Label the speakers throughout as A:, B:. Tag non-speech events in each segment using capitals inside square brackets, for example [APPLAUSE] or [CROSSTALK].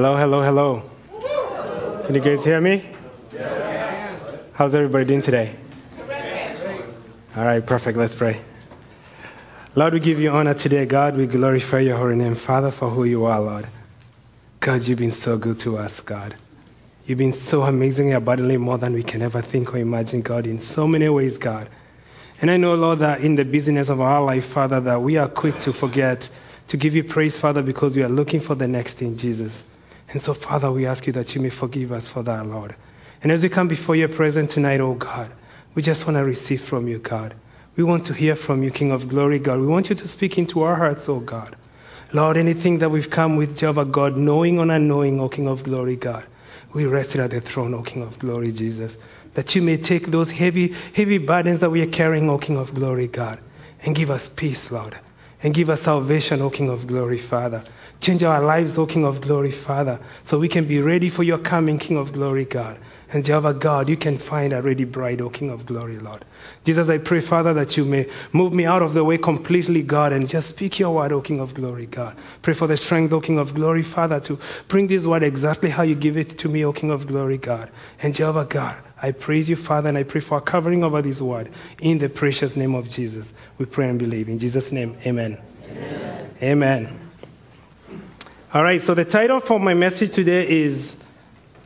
A: Hello, hello, hello. Can you guys hear me? How's everybody doing today? All right, perfect. Let's pray. Lord, we give you honor today, God. We glorify your holy name, Father, for who you are, Lord. God, you've been so good to us, God. You've been so amazingly abundantly more than we can ever think or imagine, God, in so many ways, God. And I know, Lord, that in the busyness of our life, Father, that we are quick to forget to give you praise, Father, because we are looking for the next thing, Jesus. And so, Father, we ask you that you may forgive us for that, Lord. And as we come before your presence tonight, oh God, we just want to receive from you, God. We want to hear from you, King of glory, God. We want you to speak into our hearts, oh God. Lord, anything that we've come with, Jehovah God, knowing or unknowing, O King of glory, God, we rest at the throne, O King of glory, Jesus. That you may take those heavy, heavy burdens that we are carrying, O King of glory, God, and give us peace, Lord. And give us salvation, O King of glory, Father. Change our lives, O King of glory, Father, so we can be ready for your coming, King of glory, God. And Jehovah God, you can find a ready bride, O King of glory, Lord. Jesus, I pray, Father, that you may move me out of the way completely, God, and just speak your word, O King of glory, God. Pray for the strength, O King of glory, Father, to bring this word exactly how you give it to me, O King of glory, God. And Jehovah God, I praise you, Father, and I pray for a covering over this word. In the precious name of Jesus, we pray and believe. In Jesus' name, amen. Amen. amen. All right, so the title for my message today is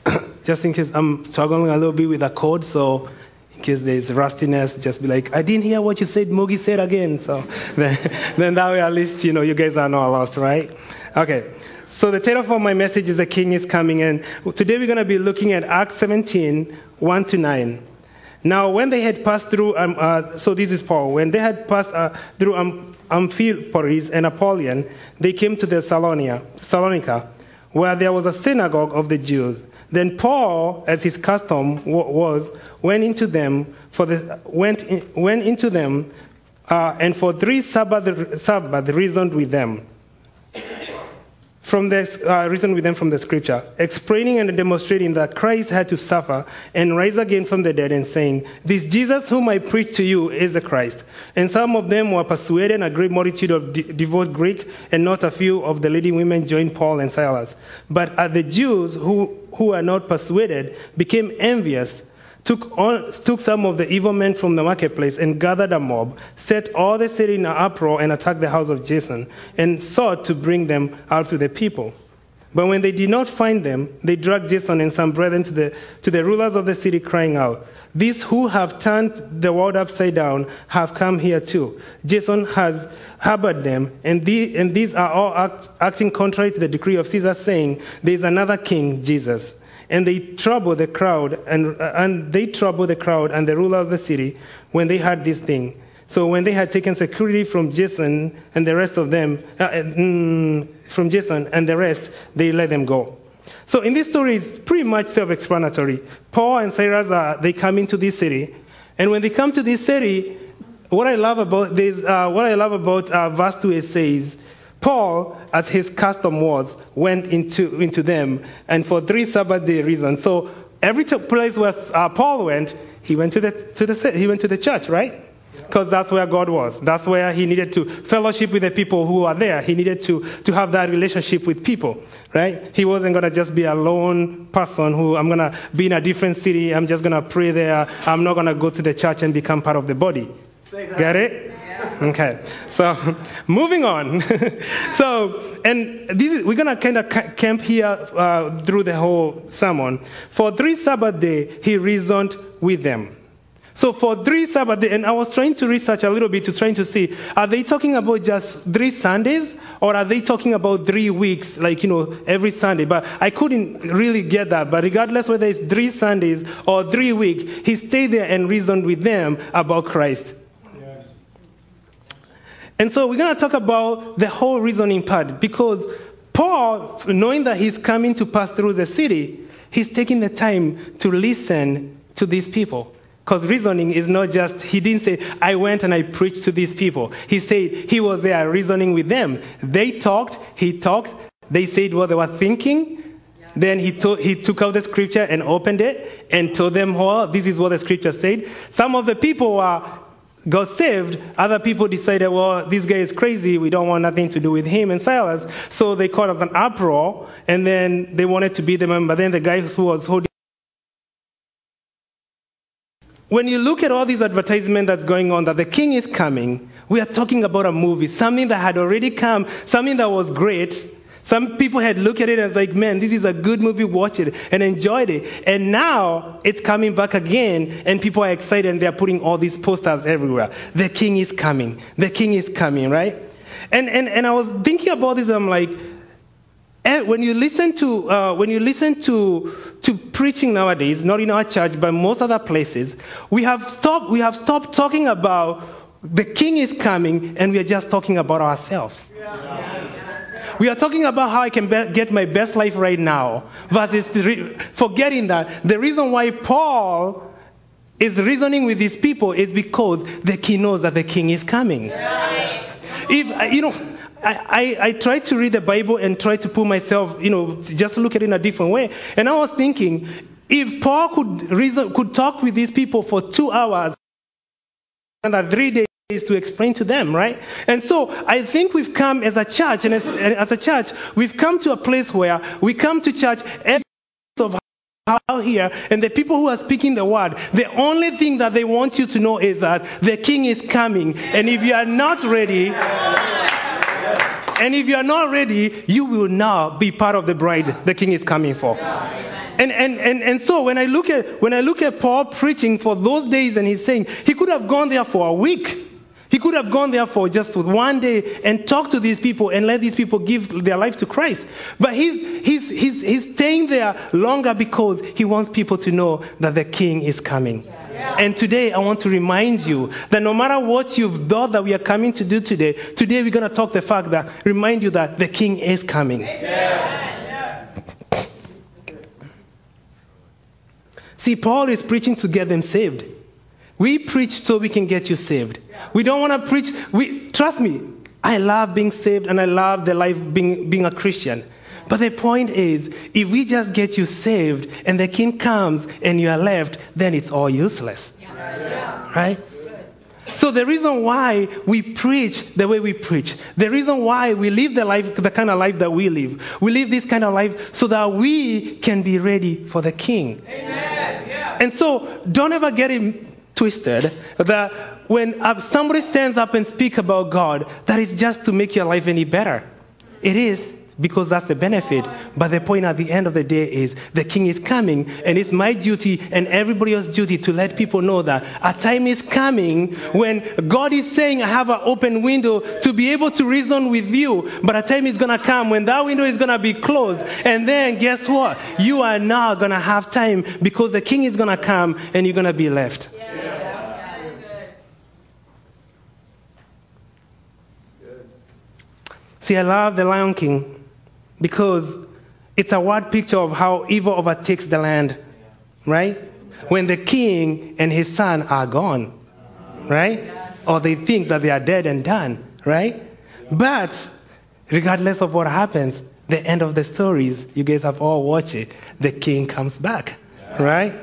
A: [COUGHS] just in case I'm struggling a little bit with a code, so in case there's rustiness, just be like, I didn't hear what you said, Mogi said again. So [LAUGHS] then, then that way at least, you know, you guys are not lost, right? Okay. So the title for my message is The King is Coming. And today we're going to be looking at Acts 17, 1 to 9. Now, when they had passed through, um, uh, so this is Paul, when they had passed uh, through um, Amphipolis and Apollonia, they came to Thessalonica, Salonica, where there was a synagogue of the Jews. Then Paul, as his custom was, went into them for the went in, went into them, uh, and for three Sabbath, Sabbath reasoned with them from the uh, reason with them from the scripture, explaining and demonstrating that Christ had to suffer and rise again from the dead, and saying, This Jesus whom I preach to you is the Christ. And some of them were persuaded, a great multitude of de- devout Greek, and not a few of the leading women joined Paul and Silas. But uh, the Jews who, who were not persuaded became envious took, took some of the evil men from the marketplace and gathered a mob, set all the city in an uproar, and attacked the house of Jason, and sought to bring them out to the people. But when they did not find them, they dragged Jason and some brethren to the, to the rulers of the city, crying out, These who have turned the world upside down have come here too. Jason has harbored them, and, the, and these are all act, acting contrary to the decree of Caesar, saying, There is another king, Jesus and they troubled the crowd and, and they troubled the crowd and the ruler of the city when they heard this thing. So when they had taken security from jason and the rest of them uh, mm, from jason and the rest they let them go. So in this story it's pretty much self-explanatory. Paul and silas uh, they come into this city. And when they come to this city what i love about this uh, what i love about uh, verse 2 it says Paul, as his custom was, went into, into them, and for three Sabbath day reasons. So every place where uh, Paul went, he went to the, to the, he went to the church, right? Because that's where God was. That's where he needed to fellowship with the people who are there. He needed to, to have that relationship with people, right? He wasn't going to just be a lone person who, I'm going to be in a different city, I'm just going to pray there, I'm not going to go to the church and become part of the body. Get it? Okay, so [LAUGHS] moving on. [LAUGHS] so, and this is, we're going to kind of camp here uh, through the whole sermon. For three Sabbath day, he reasoned with them. So for three Sabbath day, and I was trying to research a little bit to trying to see, are they talking about just three Sundays? Or are they talking about three weeks, like, you know, every Sunday? But I couldn't really get that. But regardless whether it's three Sundays or three weeks, he stayed there and reasoned with them about Christ. And so we're going to talk about the whole reasoning part because Paul, knowing that he's coming to pass through the city, he's taking the time to listen to these people. Because reasoning is not just, he didn't say, I went and I preached to these people. He said he was there reasoning with them. They talked, he talked, they said what they were thinking. Then he, to, he took out the scripture and opened it and told them, well, this is what the scripture said. Some of the people were got saved, other people decided, well, this guy is crazy. We don't want nothing to do with him and Silas. So they called us an uproar, and then they wanted to beat them. But then the guy who was holding when you look at all these advertisement that's going on that the king is coming, we are talking about a movie, something that had already come, something that was great. Some people had looked at it as like, man, this is a good movie, watch it and enjoyed it. And now it's coming back again, and people are excited and they're putting all these posters everywhere. The king is coming. The king is coming, right? And and, and I was thinking about this, I'm like, eh, when you listen to uh, when you listen to to preaching nowadays, not in our church, but most other places, we have stopped, we have stopped talking about the king is coming and we are just talking about ourselves. We are talking about how I can be- get my best life right now, versus re- forgetting that the reason why Paul is reasoning with these people is because the king knows that the king is coming. If, uh, you know, I, I, I tried to read the Bible and try to put myself, you know, just look at it in a different way. And I was thinking, if Paul could reason, could talk with these people for two hours and a three days to explain to them, right? And so I think we've come as a church, and as, as a church, we've come to a place where we come to church every of how here, and the people who are speaking the word, the only thing that they want you to know is that the king is coming. And if you are not ready, and if you are not ready, you will now be part of the bride the king is coming for. And, and, and, and so when I look at when I look at Paul preaching for those days and he's saying he could have gone there for a week. He could have gone there for just one day and talked to these people and let these people give their life to Christ. But he's, he's, he's, he's staying there longer because he wants people to know that the king is coming. And today I want to remind you that no matter what you've thought that we are coming to do today, today we're going to talk the fact that remind you that the king is coming. See, Paul is preaching to get them saved. We preach so we can get you saved. We don't want to preach. We trust me. I love being saved and I love the life being being a Christian. But the point is, if we just get you saved and the king comes and you are left, then it's all useless. Right? So the reason why we preach the way we preach, the reason why we live the life, the kind of life that we live, we live this kind of life so that we can be ready for the King. And so don't ever get it twisted that when uh, somebody stands up and speak about God, that is just to make your life any better. It is because that's the benefit. But the point at the end of the day is the king is coming, and it's my duty and everybody else's duty to let people know that a time is coming when God is saying, I have an open window to be able to reason with you. But a time is going to come when that window is going to be closed. And then guess what? You are now going to have time because the king is going to come and you're going to be left. See, I love the Lion King because it's a word picture of how evil overtakes the land, right? When the king and his son are gone, right? Or they think that they are dead and done, right? But regardless of what happens, the end of the stories, you guys have all watched it, the king comes back, right?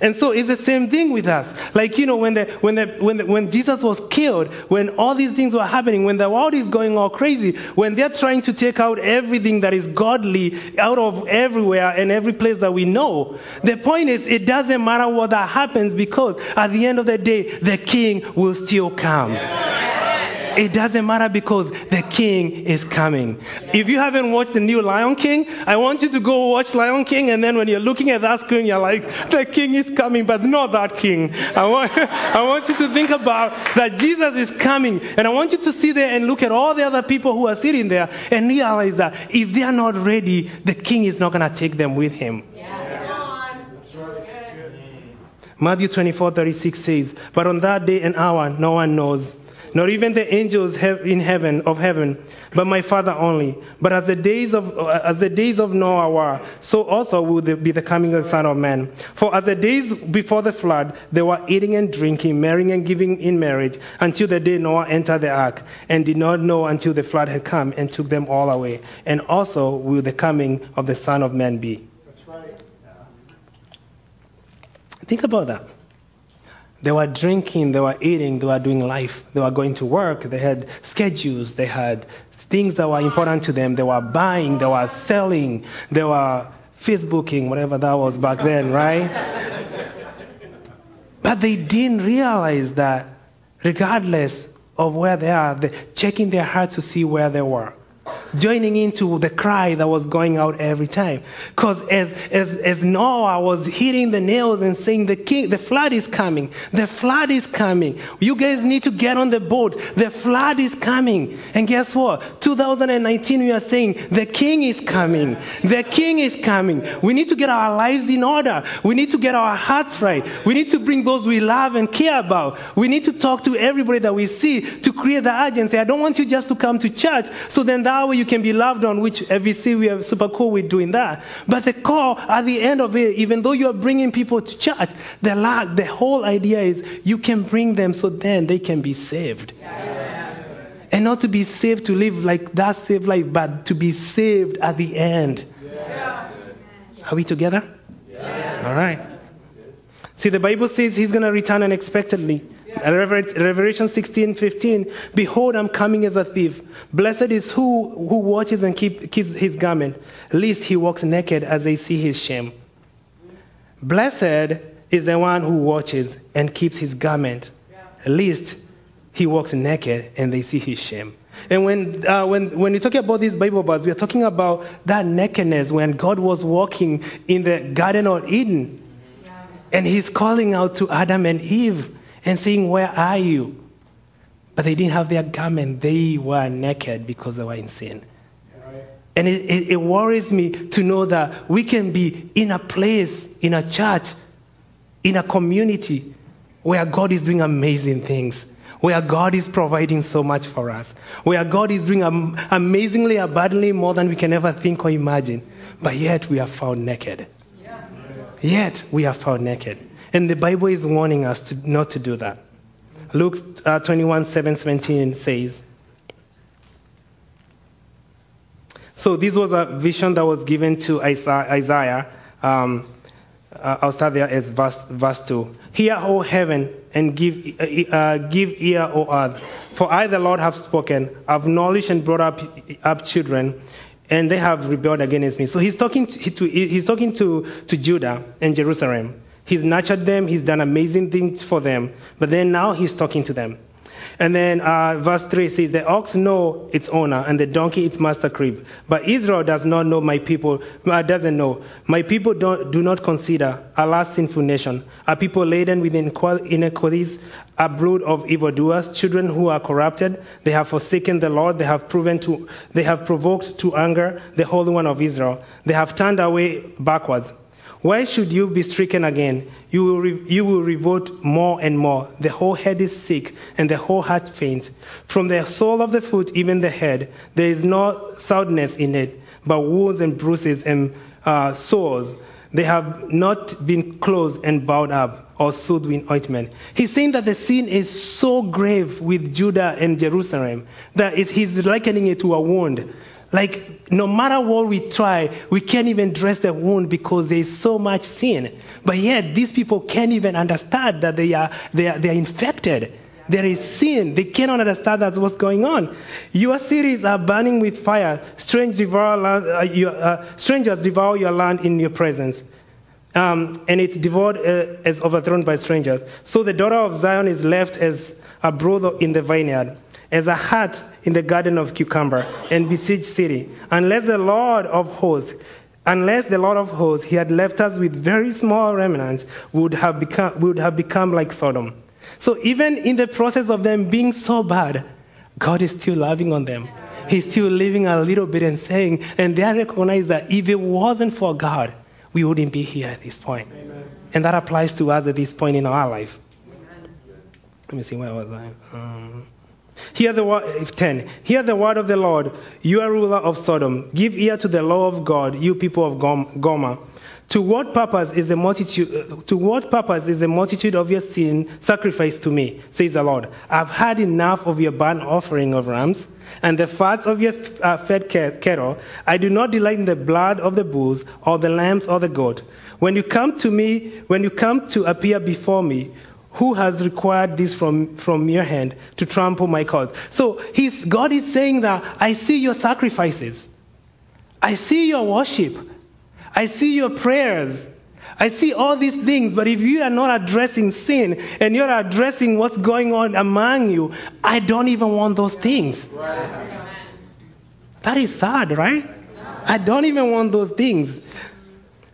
A: And so it's the same thing with us. Like, you know, when, the, when, the, when, the, when Jesus was killed, when all these things were happening, when the world is going all crazy, when they're trying to take out everything that is godly out of everywhere and every place that we know, the point is, it doesn't matter what that happens because at the end of the day, the king will still come. Yeah. It doesn't matter because the king is coming. If you haven't watched the new Lion King, I want you to go watch Lion King, and then when you're looking at that screen, you're like, the king is coming, but not that king. I want, [LAUGHS] I want you to think about that Jesus is coming, and I want you to sit there and look at all the other people who are sitting there and realize that if they are not ready, the king is not going to take them with him. Matthew 24, 36 says, But on that day and hour, no one knows not even the angels in heaven of heaven, but my Father only. But as the days of uh, as the days of Noah were, so also will be the coming of the Son of Man. For as the days before the flood, they were eating and drinking, marrying and giving in marriage, until the day Noah entered the ark, and did not know until the flood had come and took them all away. And also will the coming of the Son of Man be.
B: That's right.
A: Think about that. They were drinking, they were eating, they were doing life. They were going to work, they had schedules, they had things that were important to them. They were buying, they were selling, they were Facebooking, whatever that was back then, right? [LAUGHS] but they didn't realize that regardless of where they are, they're checking their heart to see where they were joining into the cry that was going out every time. Because as, as, as Noah was hitting the nails and saying, the king, the flood is coming, the flood is coming. You guys need to get on the boat. The flood is coming. And guess what? 2019, we are saying, the king is coming. The king is coming. We need to get our lives in order. We need to get our hearts right. We need to bring those we love and care about. We need to talk to everybody that we see to create the urgency. I don't want you just to come to church so then that way you can be loved on, which FVC, we are super cool with doing that. But the core, at the end of it, even though you're bringing people to church, the, la- the whole idea is you can bring them so then they can be saved. Yes. And not to be saved to live like that saved life, but to be saved at the end. Yes. Are we together? Yes. All right. See, the Bible says he's going to return unexpectedly. Revelation 16, 15, Behold, I'm coming as a thief. Blessed is who, who watches and keep, keeps his garment, lest he walks naked as they see his shame. Blessed is the one who watches and keeps his garment, lest he walks naked and they see his shame. And when, uh, when, when we talk about these Bible verses, we are talking about that nakedness when God was walking in the Garden of Eden. And he's calling out to Adam and Eve and saying, Where are you? But they didn't have their garment. They were naked because they were in sin. And it, it, it, worries me to know that we can be in a place, in a church, in a community where God is doing amazing things, where God is providing so much for us, where God is doing am- amazingly, abundantly more than we can ever think or imagine. But yet we are found naked. Yeah. Yet we are found naked. And the Bible is warning us to, not to do that. Luke uh, 21 7 17 says, So this was a vision that was given to Isaiah. Um, I'll start there as verse, verse 2. Hear, O heaven, and give, uh, uh, give ear, O earth. For I, the Lord, have spoken. I've nourished and brought up, up children, and they have rebelled against me. So he's talking to, he's talking to, to Judah and Jerusalem. He's nurtured them, he's done amazing things for them, but then now he's talking to them. And then uh, verse 3 says, The ox know its owner, and the donkey its master crib. But Israel does not know my people, uh, doesn't know. My people don't, do not consider a last sinful nation, a people laden with inequities, a brood of evildoers, children who are corrupted. They have forsaken the Lord. They have proven to, they have provoked to anger the Holy One of Israel. They have turned away backwards. Why should you be stricken again? You will, re- you will revolt more and more. The whole head is sick, and the whole heart faints. From the sole of the foot, even the head, there is no soundness in it, but wounds and bruises and uh, sores. They have not been closed and bowed up or soothed with ointment. He's saying that the sin is so grave with Judah and Jerusalem that it, he's likening it to a wound. Like, no matter what we try, we can't even dress the wound because there is so much sin. But yet, these people can't even understand that they are, they are, they are infected. There is sin. They cannot understand that's what's going on. Your cities are burning with fire. Strange devour land, uh, your, uh, strangers devour your land in your presence. Um, and it's devoured uh, as overthrown by strangers. So the daughter of Zion is left as a brother in the vineyard as a hut in the garden of cucumber and besieged city. Unless the Lord of hosts, unless the Lord of hosts, he had left us with very small remnants, would have become, would have become like Sodom. So even in the process of them being so bad, God is still loving on them. He's still living a little bit and saying, and they recognize that if it wasn't for God, we wouldn't be here at this point. Amen. And that applies to us at this point in our life. Let me see, where was I? Um, Hear the word, 10. Hear the word of the Lord, you are ruler of Sodom. Give ear to the law of God, you people of Gomorrah. To what purpose is the multitude, to what purpose is the multitude of your sin sacrificed to me, says the Lord. I've had enough of your burnt offering of rams and the fats of your uh, fed cattle. I do not delight in the blood of the bulls or the lambs or the goat. When you come to me, when you come to appear before me, Who has required this from, from your hand to trample my cause? So he's, God is saying that I see your sacrifices. I see your worship. I see your prayers. I see all these things, but if you are not addressing sin and you're addressing what's going on among you, I don't even want those things. That is sad, right? I don't even want those things.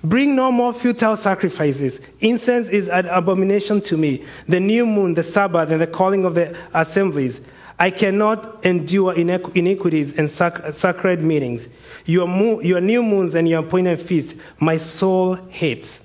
A: Bring no more futile sacrifices. Incense is an abomination to me. The new moon, the Sabbath, and the calling of the assemblies. I cannot endure iniquities and sac- sacred meetings. Your, mo- your new moons and your appointed feasts, my soul hates.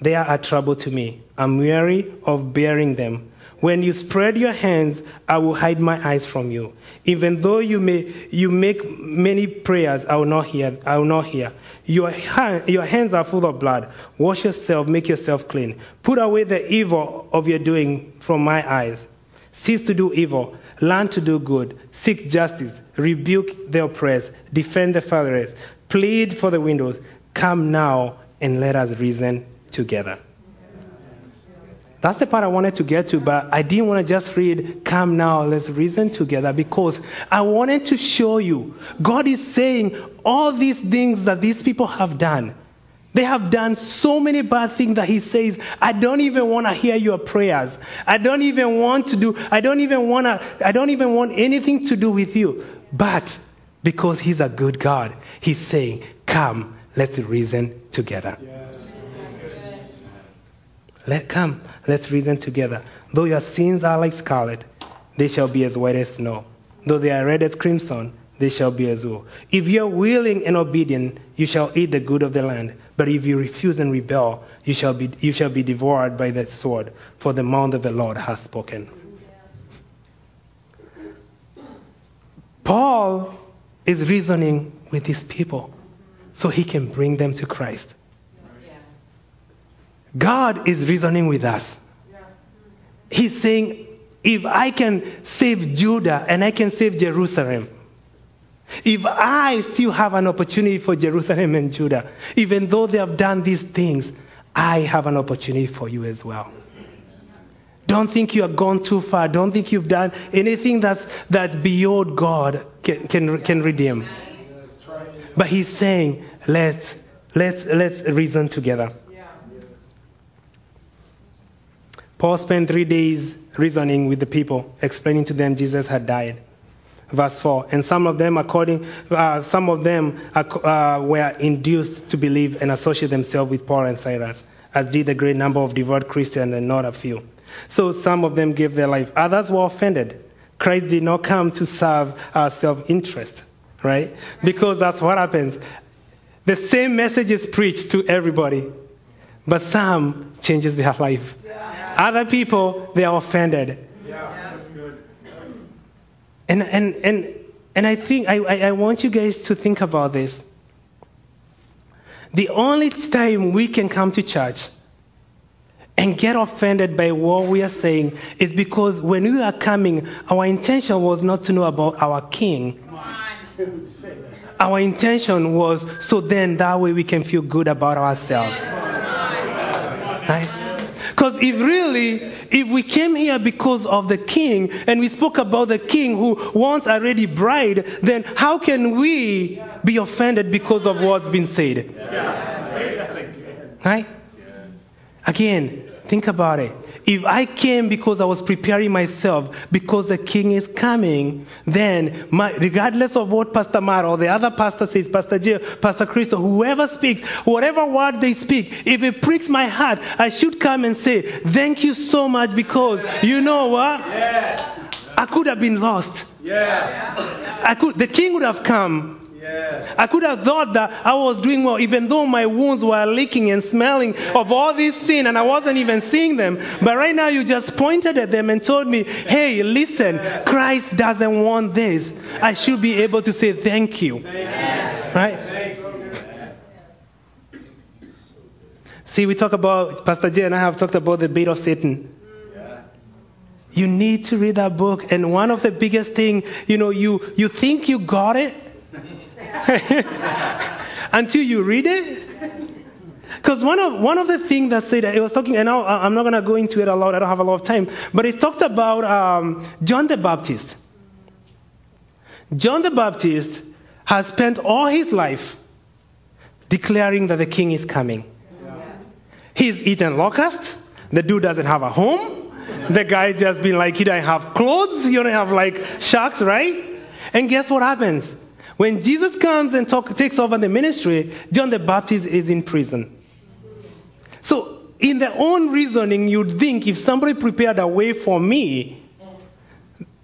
A: They are a trouble to me. I'm weary of bearing them. When you spread your hands, I will hide my eyes from you. Even though you may you make many prayers, I will not hear. I will not hear. Your, hand, your hands are full of blood. Wash yourself, make yourself clean. Put away the evil of your doing from my eyes. Cease to do evil. Learn to do good. Seek justice. Rebuke the oppressed. Defend the fatherless. Plead for the widows. Come now and let us reason together. That's the part I wanted to get to, but I didn't want to just read, Come now, let's reason together, because I wanted to show you God is saying all these things that these people have done. They have done so many bad things that He says, I don't even want to hear your prayers. I don't even want to do, I don't even want to, I don't even want anything to do with you. But because He's a good God, He's saying, Come, let's reason together. Let come, let's reason together. Though your sins are like scarlet, they shall be as white as snow. Though they are red as crimson, they shall be as wool. If you are willing and obedient, you shall eat the good of the land. But if you refuse and rebel, you shall be, you shall be devoured by the sword, for the mouth of the Lord has spoken. Paul is reasoning with his people so he can bring them to Christ. God is reasoning with us. He's saying, if I can save Judah and I can save Jerusalem, if I still have an opportunity for Jerusalem and Judah, even though they have done these things, I have an opportunity for you as well. Don't think you have gone too far. Don't think you've done anything that's, that's beyond God can, can, can redeem. But he's saying, let's, let's, let's reason together. Paul spent three days reasoning with the people, explaining to them Jesus had died. Verse 4. And some of them, according, uh, some of them uh, were induced to believe and associate themselves with Paul and Silas, as did a great number of devout Christians and not a few. So some of them gave their life. Others were offended. Christ did not come to serve our self-interest, right? Because that's what happens. The same message is preached to everybody, but some changes their [LAUGHS] life. Other people, they are offended.
B: Yeah, that's good.
A: And, and, and, and I think I, I, I want you guys to think about this. The only time we can come to church and get offended by what we are saying is because when we are coming, our intention was not to know about our king. Our intention was so then that way we can feel good about ourselves. Right? Because if really, if we came here because of the king and we spoke about the king who wants a ready bride, then how can we be offended because of what's been said? Right? Again, think about it. If I came because I was preparing myself because the king is coming, then my, regardless of what Pastor Mar or the other pastor says, Pastor J, Pastor Christo, whoever speaks, whatever word they speak, if it pricks my heart, I should come and say, thank you so much because you know what?
B: Yes.
A: I could have been lost.
B: Yes.
A: I could, the king would have come.
B: Yes.
A: I could have thought that I was doing well, even though my wounds were leaking and smelling of all this sin and I wasn't even seeing them. But right now, you just pointed at them and told me, hey, listen, Christ doesn't want this. I should be able to say thank you. Right? See, we talk about, Pastor Jay and I have talked about the bait of Satan. You need to read that book. And one of the biggest thing, you know, you, you think you got it [LAUGHS] until you read it. Because one of, one of the things that said, it was talking, and now I'm not going to go into it a lot, I don't have a lot of time, but it talked about um, John the Baptist. John the Baptist has spent all his life declaring that the king is coming. He's eaten locusts. The dude doesn't have a home. The guy just been like, he doesn't have clothes. You don't have like sharks, right? And guess what happens? When Jesus comes and talk, takes over the ministry, John the Baptist is in prison. So, in their own reasoning, you'd think if somebody prepared a way for me,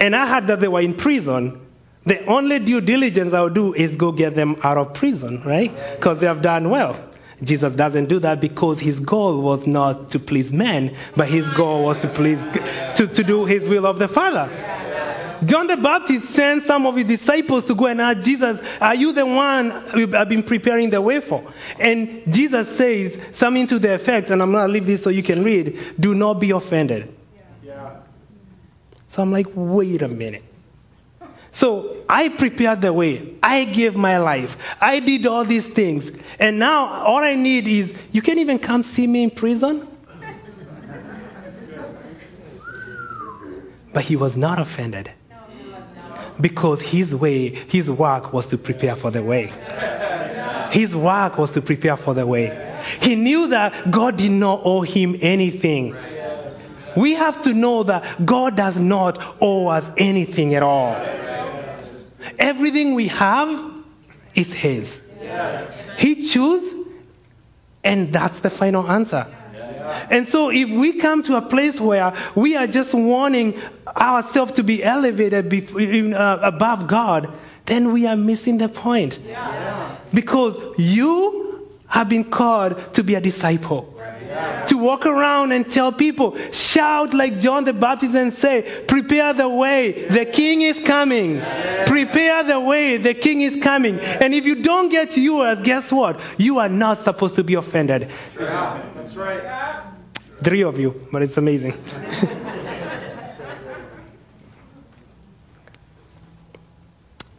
A: and I heard that they were in prison, the only due diligence I would do is go get them out of prison, right? Because they have done well. Jesus doesn't do that because his goal was not to please men, but his goal was to please to, to do his will of the Father. John the Baptist sent some of his disciples to go and ask Jesus, Are you the one I've uh, been preparing the way for? And Jesus says something to the effect, and I'm going to leave this so you can read do not be offended.
B: Yeah.
A: So I'm like, Wait a minute. So I prepared the way. I gave my life. I did all these things. And now all I need is you can even come see me in prison. But he was not offended. Because his way, his work was to prepare for the way. His work was to prepare for the way. He knew that God did not owe him anything. We have to know that God does not owe us anything at all. Everything we have is His. He chose, and that's the final answer. And so, if we come to a place where we are just wanting ourselves to be elevated uh, above God, then we are missing the point. Because you have been called to be a disciple. To walk around and tell people, shout like John the Baptist and say, Prepare the way, the king is coming. Prepare the way, the king is coming. And if you don't get yours, guess what? You are not supposed to be offended.
B: Yeah. That's right.
A: Three of you, but it's amazing. [LAUGHS]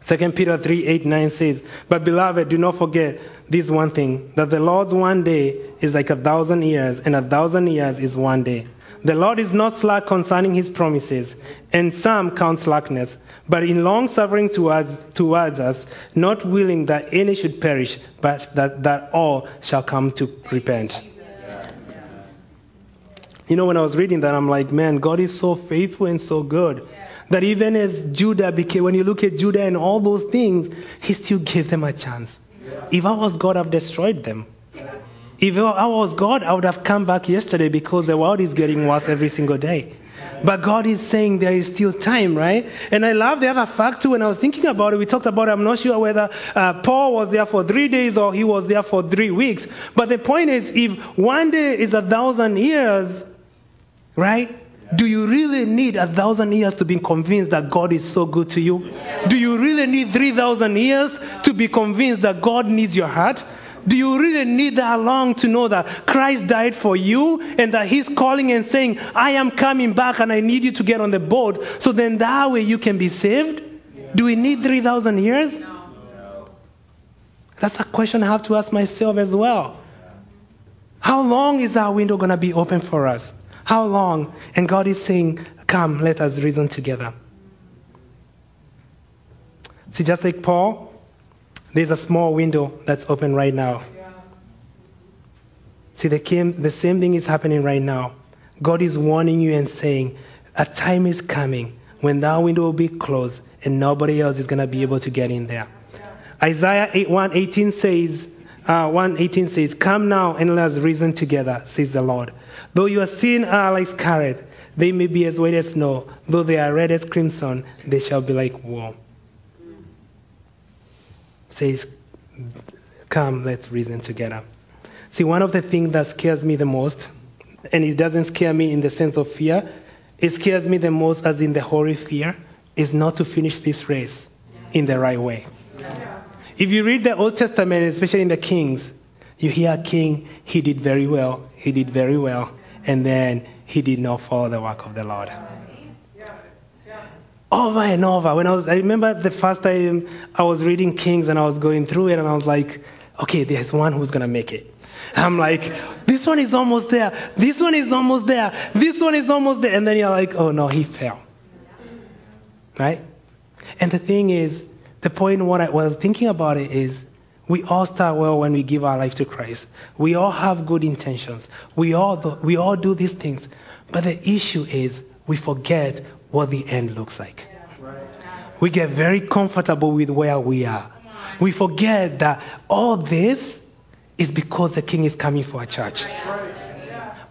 A: Second Peter 3 8 9 says, But beloved, do not forget this one thing, that the Lord's one day is like a thousand years, and a thousand years is one day. The Lord is not slack concerning his promises, and some count slackness, but in long suffering towards, towards us, not willing that any should perish, but that, that all shall come to repent. You know, when I was reading that, I'm like, man, God is so faithful and so good. That even as Judah became, when you look at Judah and all those things, he still gave them a chance. If I was God, I've destroyed them. If I was God, I would have come back yesterday because the world is getting worse every single day. But God is saying there is still time, right? And I love the other fact too. When I was thinking about it, we talked about. It, I'm not sure whether uh, Paul was there for three days or he was there for three weeks. But the point is, if one day is a thousand years, right? Do you really need a thousand years to be convinced that God is so good to you? Do you really need 3,000 years to be convinced that God needs your heart? Do you really need that long to know that Christ died for you and that He's calling and saying, I am coming back and I need you to get on the boat so then that way you can be saved? Do we need 3,000 years? That's a question I have to ask myself as well. How long is our window going to be open for us? How long? And God is saying, Come, let us reason together. See, just like Paul, there's a small window that's open right now. See, the, came, the same thing is happening right now. God is warning you and saying, A time is coming when that window will be closed and nobody else is going to be able to get in there. Isaiah 8, 118 says, uh, 118 says, Come now and let us reason together, says the Lord. Though your sin are like scarlet, they may be as white as snow. Though they are red as crimson, they shall be like wool. Says, Come, let's reason together. See, one of the things that scares me the most, and it doesn't scare me in the sense of fear, it scares me the most as in the holy fear, is not to finish this race in the right way. If you read the Old Testament, especially in the Kings, you hear a king, he did very well, he did very well, and then he did not follow the work of the Lord. Over and over. When I was, I remember the first time I was reading Kings and I was going through it, and I was like, okay, there's one who's gonna make it. I'm like, this one is almost there. This one is almost there. This one is almost there. And then you're like, oh no, he fell. Right? And the thing is, the point what I was thinking about it is, we all start well when we give our life to Christ. We all have good intentions. We all do, we all do these things. But the issue is we forget what the end looks like. We get very comfortable with where we are. We forget that all this is because the king is coming for a church.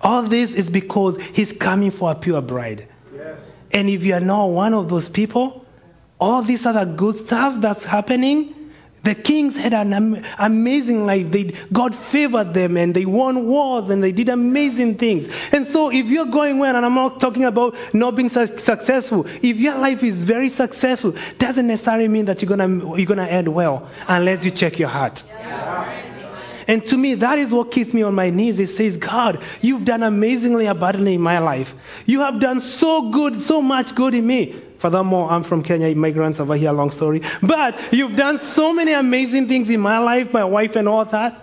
A: All this is because he's coming for a pure bride.
B: Yes.
A: And if you are not one of those people, all this other good stuff that's happening, the kings had an am- amazing life. They, God favored them and they won wars and they did amazing things. And so if you're going well, and I'm not talking about not being su- successful, if your life is very successful, doesn't necessarily mean that you're gonna, you're gonna end well unless you check your heart. And to me, that is what keeps me on my knees. It says, God, you've done amazingly abundantly in my life. You have done so good, so much good in me. Furthermore, I'm from Kenya, immigrants over here, long story. But you've done so many amazing things in my life, my wife, and all that.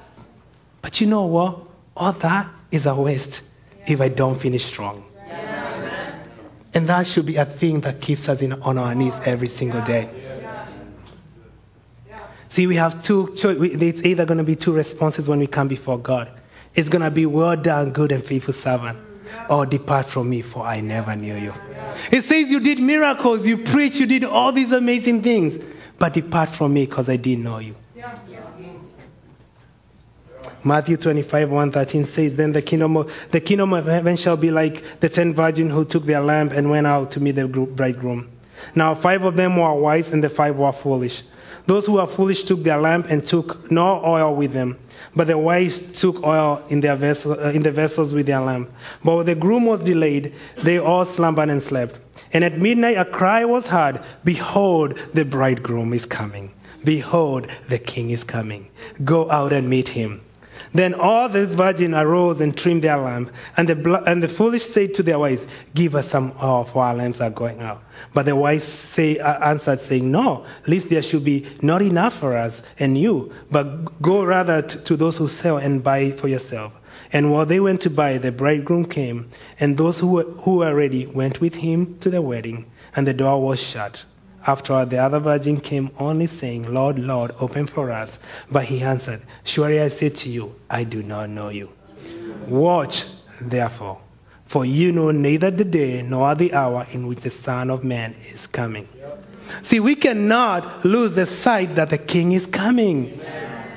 A: But you know what? All that is a waste if I don't finish strong. And that should be a thing that keeps us in, on our knees every single day. See, we have two choice. It's either going to be two responses when we come before God. It's going to be, well done, good and faithful servant, or depart from me, for I never knew you. It says you did miracles, you preached, you did all these amazing things, but depart from me because I didn't know you. Matthew 25, 113 says, Then the kingdom, of, the kingdom of heaven shall be like the ten virgins who took their lamp and went out to meet the bridegroom. Now five of them were wise and the five were foolish. Those who were foolish took their lamp and took no oil with them. But the wise took oil in, their vessel, uh, in the vessels with their lamp. But when the groom was delayed, they all slumbered and slept. And at midnight a cry was heard, Behold, the bridegroom is coming. Behold, the king is coming. Go out and meet him. Then all these virgins arose and trimmed their lamp. And the, and the foolish said to their wives, Give us some oil, for our lamps are going out. But the wives say, uh, answered, saying, No, lest there should be not enough for us and you, but go rather t- to those who sell and buy for yourself. And while they went to buy, the bridegroom came, and those who were, who were ready went with him to the wedding, and the door was shut. Afterward, the other virgin came only saying, Lord, Lord, open for us. But he answered, Surely I say to you, I do not know you. Watch, therefore, for you know neither the day nor the hour in which the Son of Man is coming. See, we cannot lose the sight that the King is coming.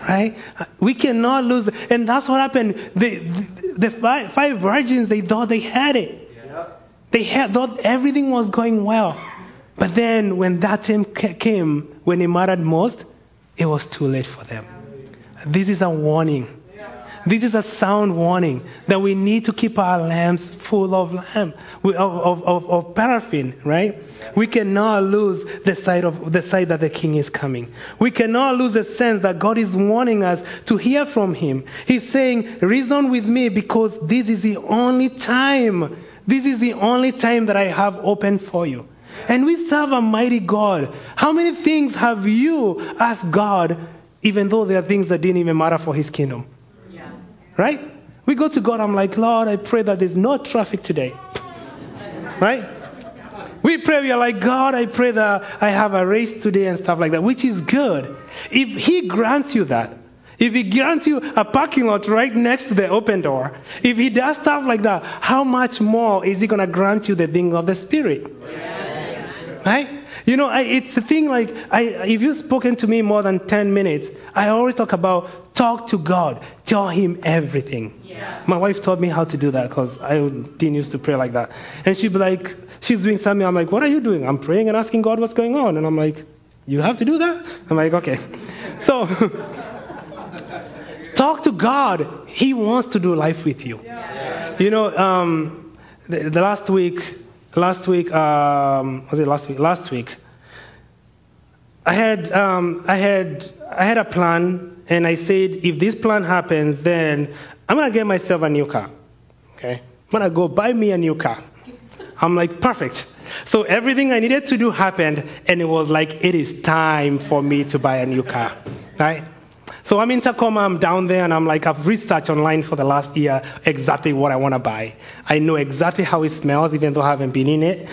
A: Right? We cannot lose. And that's what happened. The, the, the five, five virgins, they thought they had it. They had, thought everything was going well. But then when that time came, when it mattered most, it was too late for them. This is a warning. This is a sound warning that we need to keep our lamps full of lamp, of, of, of, of paraffin, right? We cannot lose the sight of the sight that the King is coming. We cannot lose the sense that God is warning us to hear from Him. He's saying, "Reason with me, because this is the only time. This is the only time that I have open for you." And we serve a mighty God. How many things have you asked God, even though there are things that didn't even matter for His kingdom? Yeah. Right? We go to God, I'm like, Lord, I pray that there's no traffic today. Right? We pray, we are like, God, I pray that I have a race today and stuff like that, which is good. If He grants you that, if He grants you a parking lot right next to the open door, if He does stuff like that, how much more is He going to grant you the thing of the Spirit? Yeah. Right? You know, I, it's the thing like, I, if you've spoken to me more than 10 minutes, I always talk about talk to God, tell Him everything. Yeah. My wife taught me how to do that because I didn't used to pray like that. And she'd be like, she's doing something. I'm like, what are you doing? I'm praying and asking God what's going on. And I'm like, you have to do that? I'm like, okay. So, [LAUGHS] talk to God. He wants to do life with you. Yeah. You know, um, the, the last week, last week, um, was it last week? Last week, I had, um, I had, I had a plan, and I said, if this plan happens, then I'm gonna get myself a new car. Okay, I'm gonna go buy me a new car. I'm like, perfect. So everything I needed to do happened, and it was like, it is time for me to buy a new car, right? So I'm in Tacoma, I'm down there, and I'm like, I've researched online for the last year exactly what I want to buy. I know exactly how it smells, even though I haven't been in it.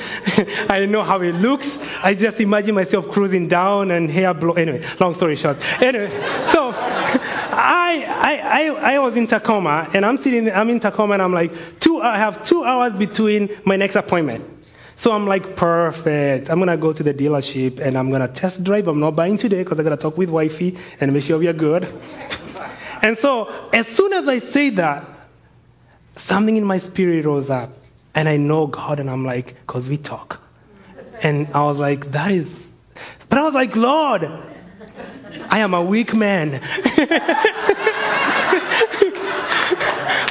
A: [LAUGHS] I know how it looks. I just imagine myself cruising down and hair blow. Anyway, long story short. Anyway, so [LAUGHS] I, I, I, I was in Tacoma, and I'm sitting, I'm in Tacoma, and I'm like, two, I have two hours between my next appointment. So I'm like, perfect. I'm gonna go to the dealership and I'm gonna test drive. I'm not buying today because I gotta talk with wifey and make sure we are good. [LAUGHS] and so as soon as I say that, something in my spirit rose up, and I know God, and I'm like, because we talk. And I was like, that is. But I was like, Lord, I am a weak man. [LAUGHS]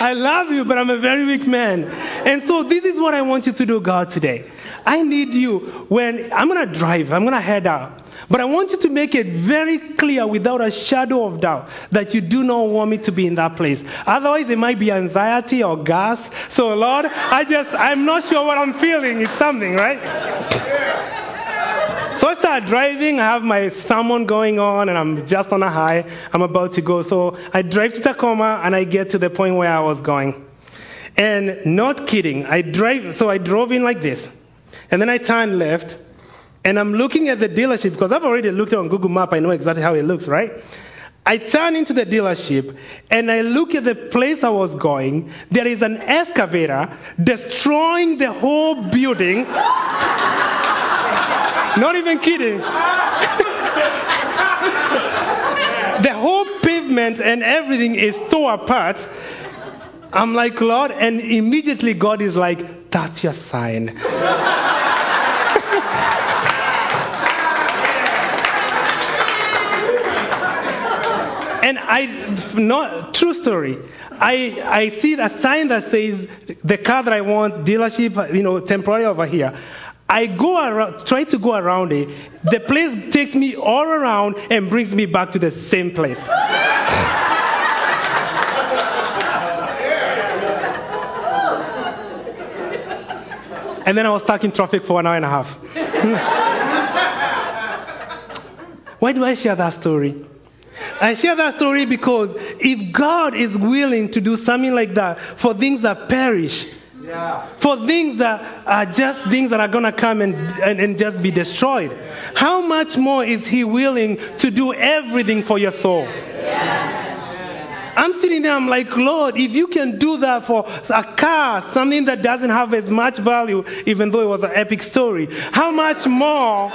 A: I love you, but I'm a very weak man. And so this is what I want you to do, God, today. I need you when I'm going to drive, I'm going to head out. But I want you to make it very clear without a shadow of doubt that you do not want me to be in that place. Otherwise, it might be anxiety or gas. So, Lord, I just, I'm not sure what I'm feeling. It's something, right? So I start driving. I have my sermon going on, and I'm just on a high. I'm about to go. So I drive to Tacoma, and I get to the point where I was going. And not kidding, I drive. So I drove in like this, and then I turned left, and I'm looking at the dealership because I've already looked on Google Map. I know exactly how it looks, right? I turn into the dealership and I look at the place I was going. There is an excavator destroying the whole building. [LAUGHS] Not even kidding. the whole pavement and everything is torn apart. I'm like, Lord, and immediately God is like, that's your sign. [LAUGHS] and I, not true story. I, I see a sign that says the car that I want, dealership, you know, temporary over here. I go around, try to go around it. The place takes me all around and brings me back to the same place. [LAUGHS] and then I was stuck in traffic for an hour and a half. [LAUGHS] Why do I share that story? I share that story because if God is willing to do something like that for things that perish, yeah. for things that are just things that are going to come and, and, and, just be destroyed, how much more is He willing to do everything for your soul? I'm sitting there, I'm like, Lord, if you can do that for a car, something that doesn't have as much value, even though it was an epic story, how much more?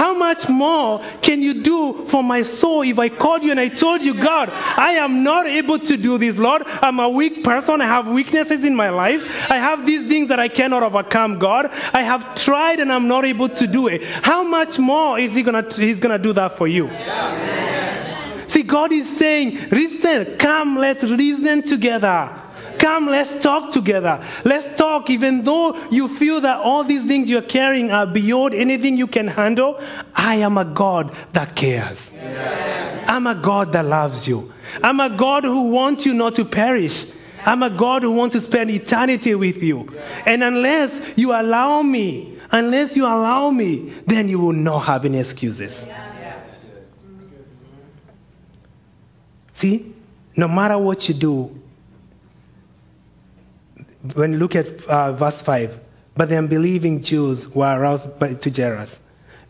A: How much more can you do for my soul if I called you and I told you, God, I am not able to do this, Lord. I'm a weak person. I have weaknesses in my life. I have these things that I cannot overcome, God. I have tried and I'm not able to do it. How much more is He gonna He's gonna do that for you? See, God is saying, listen, come, let's reason together. Come, let's talk together. Let's talk, even though you feel that all these things you're carrying are beyond anything you can handle. I am a God that cares. I'm a God that loves you. I'm a God who wants you not to perish. I'm a God who wants to spend eternity with you. And unless you allow me, unless you allow me, then you will not have any excuses. See, no matter what you do, when you look at uh, verse 5, but the unbelieving Jews were aroused by, to Jairus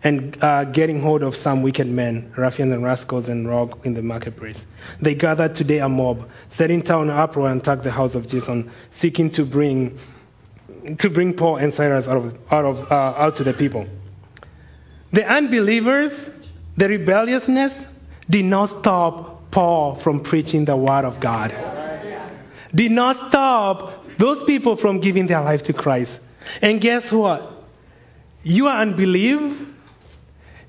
A: and uh, getting hold of some wicked men, ruffians and rascals, and rogue in the marketplace. They gathered today a mob, setting town uproar and attacked the house of Jason, seeking to bring to bring Paul and Silas out of, out, of, uh, out to the people. The unbelievers, the rebelliousness, did not stop Paul from preaching the word of God. Did not stop those people from giving their life to Christ. And guess what? You are unbelief,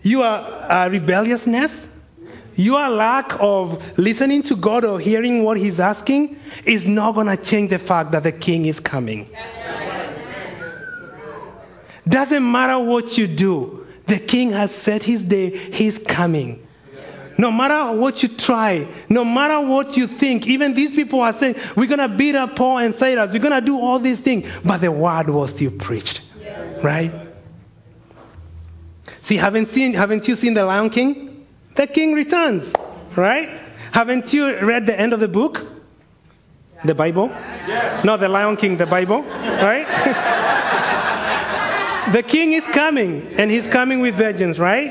A: your uh, rebelliousness, your lack of listening to God or hearing what He's asking is not going to change the fact that the King is coming. Doesn't matter what you do, the King has set His day, He's coming. No matter what you try, no matter what you think, even these people are saying, we're going to beat up Paul and Silas, we're going to do all these things, but the word was still preached. Yeah. Right? See, haven't, seen, haven't you seen the Lion King? The king returns. right? Haven't you read the end of the book? The Bible?
B: Yes.
A: Not the Lion King, the Bible, right? [LAUGHS] the king is coming, and he's coming with vengeance, right?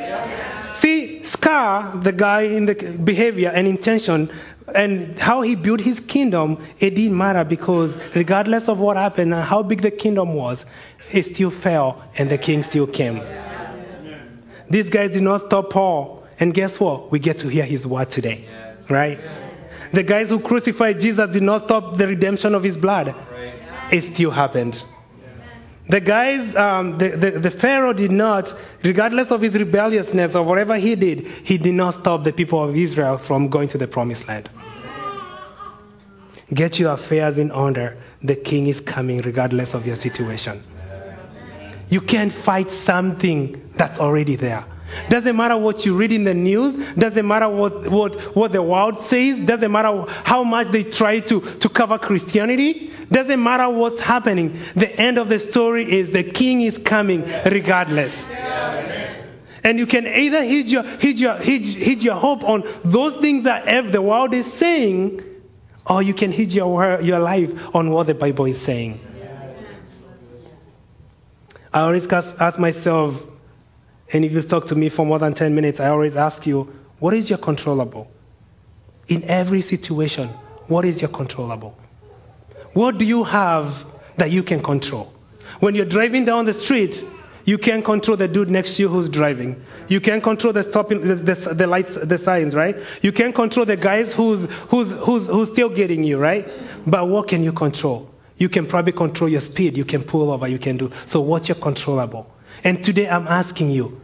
A: Scar, the guy in the behavior and intention, and how he built his kingdom, it didn't matter because regardless of what happened and how big the kingdom was, it still fell and the king still came. These guys did not stop Paul. And guess what? We get to hear his word today, right? The guys who crucified Jesus did not stop the redemption of his blood. It still happened. The guys, um, the, the, the Pharaoh did not, regardless of his rebelliousness or whatever he did, he did not stop the people of Israel from going to the promised land. Get your affairs in order. The king is coming regardless of your situation. You can't fight something that's already there. Doesn't matter what you read in the news. Doesn't matter what, what, what the world says. Doesn't matter how much they try to, to cover Christianity. Doesn't matter what's happening. The end of the story is the king is coming regardless. And you can either hit your, hit your, hit, hit your hope on those things that the world is saying, or you can hit your, your life on what the Bible is saying. I always ask, ask myself, and if you talk to me for more than 10 minutes, I always ask you, what is your controllable? In every situation, what is your controllable? What do you have that you can control? When you're driving down the street, you can't control the dude next to you who's driving. You can't control the stopping, the, the, the, lights, the signs, right? You can't control the guys who's, who's, who's, who's still getting you, right? But what can you control? You can probably control your speed. You can pull over. You can do. So what's your controllable? And today I'm asking you,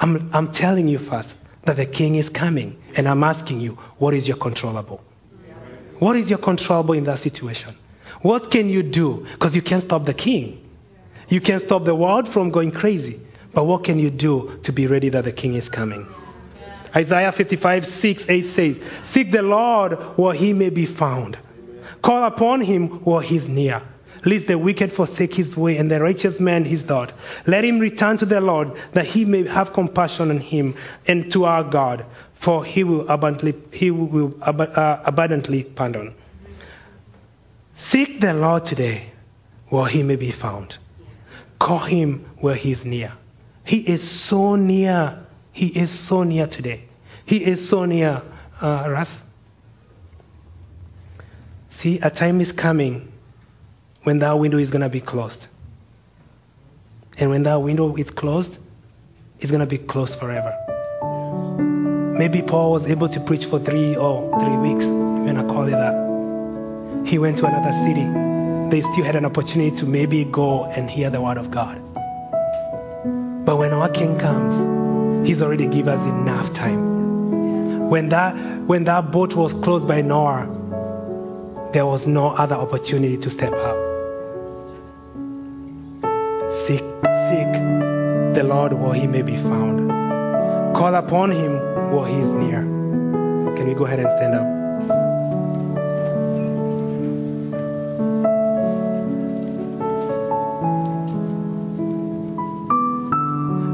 A: I'm, I'm telling you first that the king is coming. And I'm asking you, what is your controllable? What is your controllable in that situation? What can you do? Because you can't stop the king. You can't stop the world from going crazy. But what can you do to be ready that the king is coming? Isaiah 55, 6, 8 says, Seek the Lord where he may be found. Call upon him while he's near. Lest the wicked forsake his way and the righteous man his thought. Let him return to the Lord that he may have compassion on him and to our God, for he will abundantly, he will uh, abundantly pardon. Seek the Lord today where he may be found. Call him where he is near. He is so near. He is so near today. He is so near, uh, Russ. See, a time is coming when that window is going to be closed. And when that window is closed, it's going to be closed forever. Maybe Paul was able to preach for three or three weeks, if you call it that. He went to another city. They still had an opportunity to maybe go and hear the word of God. But when our King comes, He's already given us enough time. When that, when that boat was closed by Noah, there was no other opportunity to step up. Seek, seek the Lord while he may be found. Call upon him while he is near. Can we go ahead and stand up?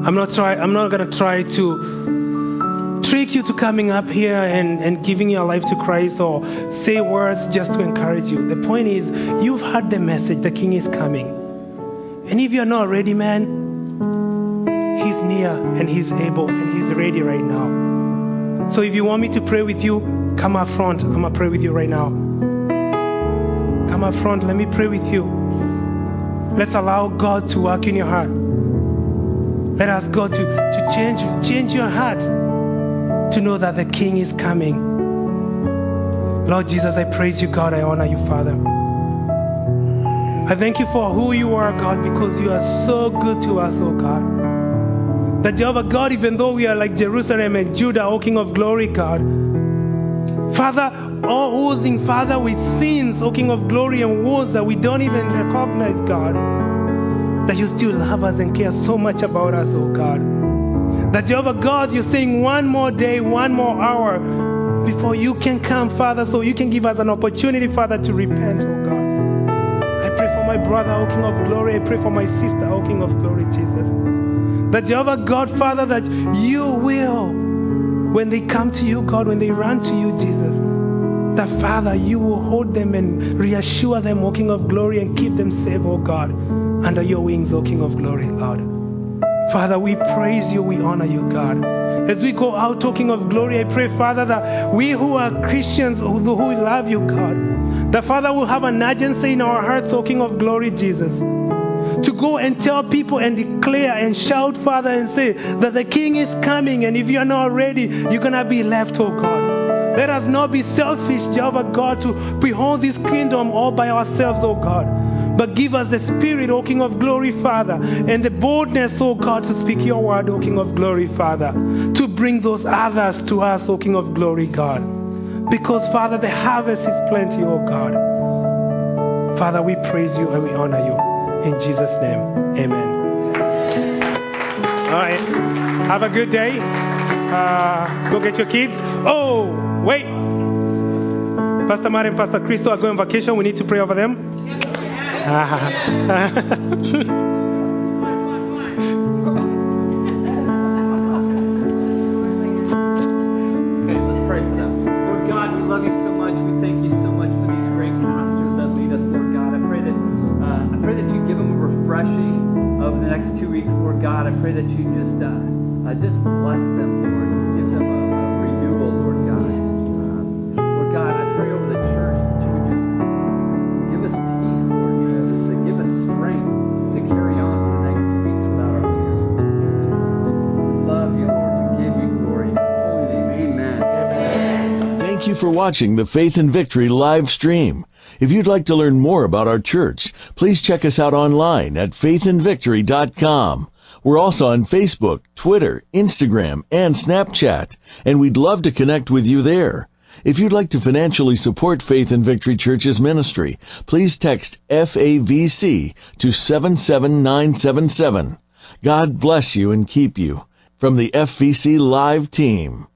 A: I'm not try I'm not gonna try to trick you to coming up here and, and giving your life to Christ or say words just to encourage you. The point is you've heard the message, the king is coming. And if you're not ready, man, he's near and he's able and he's ready right now. So if you want me to pray with you, come up front. I'm gonna pray with you right now. Come up front, let me pray with you. Let's allow God to work in your heart. Let us God to, to change, change your heart to know that the King is coming. Lord Jesus, I praise you, God. I honor you, Father. I thank you for who you are, God, because you are so good to us, oh God. That Jehovah God, even though we are like Jerusalem and Judah, O King of glory, God. Father, all oozing, Father, with sins, O King of glory, and wounds that we don't even recognize, God that you still love us and care so much about us, oh God. That Jehovah God, you're saying one more day, one more hour before you can come, Father, so you can give us an opportunity, Father, to repent, oh God. My brother, O King of glory. I pray for my sister, O King of glory, Jesus. That Jehovah God, Father, that you will when they come to you, God, when they run to you, Jesus, that Father, you will hold them and reassure them, O King of glory, and keep them safe, O God, under your wings, O King of glory, Lord. Father, we praise you, we honor you, God. As we go out talking of glory, I pray, Father, that we who are Christians, who, who love you, God, that Father will have an urgency in our hearts, O King of glory, Jesus to go and tell people and declare and shout, Father, and say that the King is coming, and if you're not ready, you're to be left, O God. Let us not be selfish, Jehovah God, to behold this kingdom all by ourselves, O God. But give us the spirit, O King of glory, Father, and the boldness, O God, to speak your word, O King of glory, Father, to bring those others to us, O King of glory, God. Because, Father, the harvest is plenty, oh God. Father, we praise you and we honor you. In Jesus' name, amen. All right. Have a good day. Uh, go get your kids. Oh, wait. Pastor Matt and Pastor Cristo are going on vacation. We need to pray over them.
C: Okay, [LAUGHS] weeks, Lord God. I pray that you just uh, uh, just bless them, Lord. Just give them a,
D: watching the Faith and Victory live stream. If you'd like to learn more about our church, please check us out online at faithandvictory.com. We're also on Facebook, Twitter, Instagram, and Snapchat, and we'd love to connect with you there. If you'd like to financially support Faith and Victory Church's ministry, please text FAVC to 77977. God bless you and keep you. From the FVC Live team.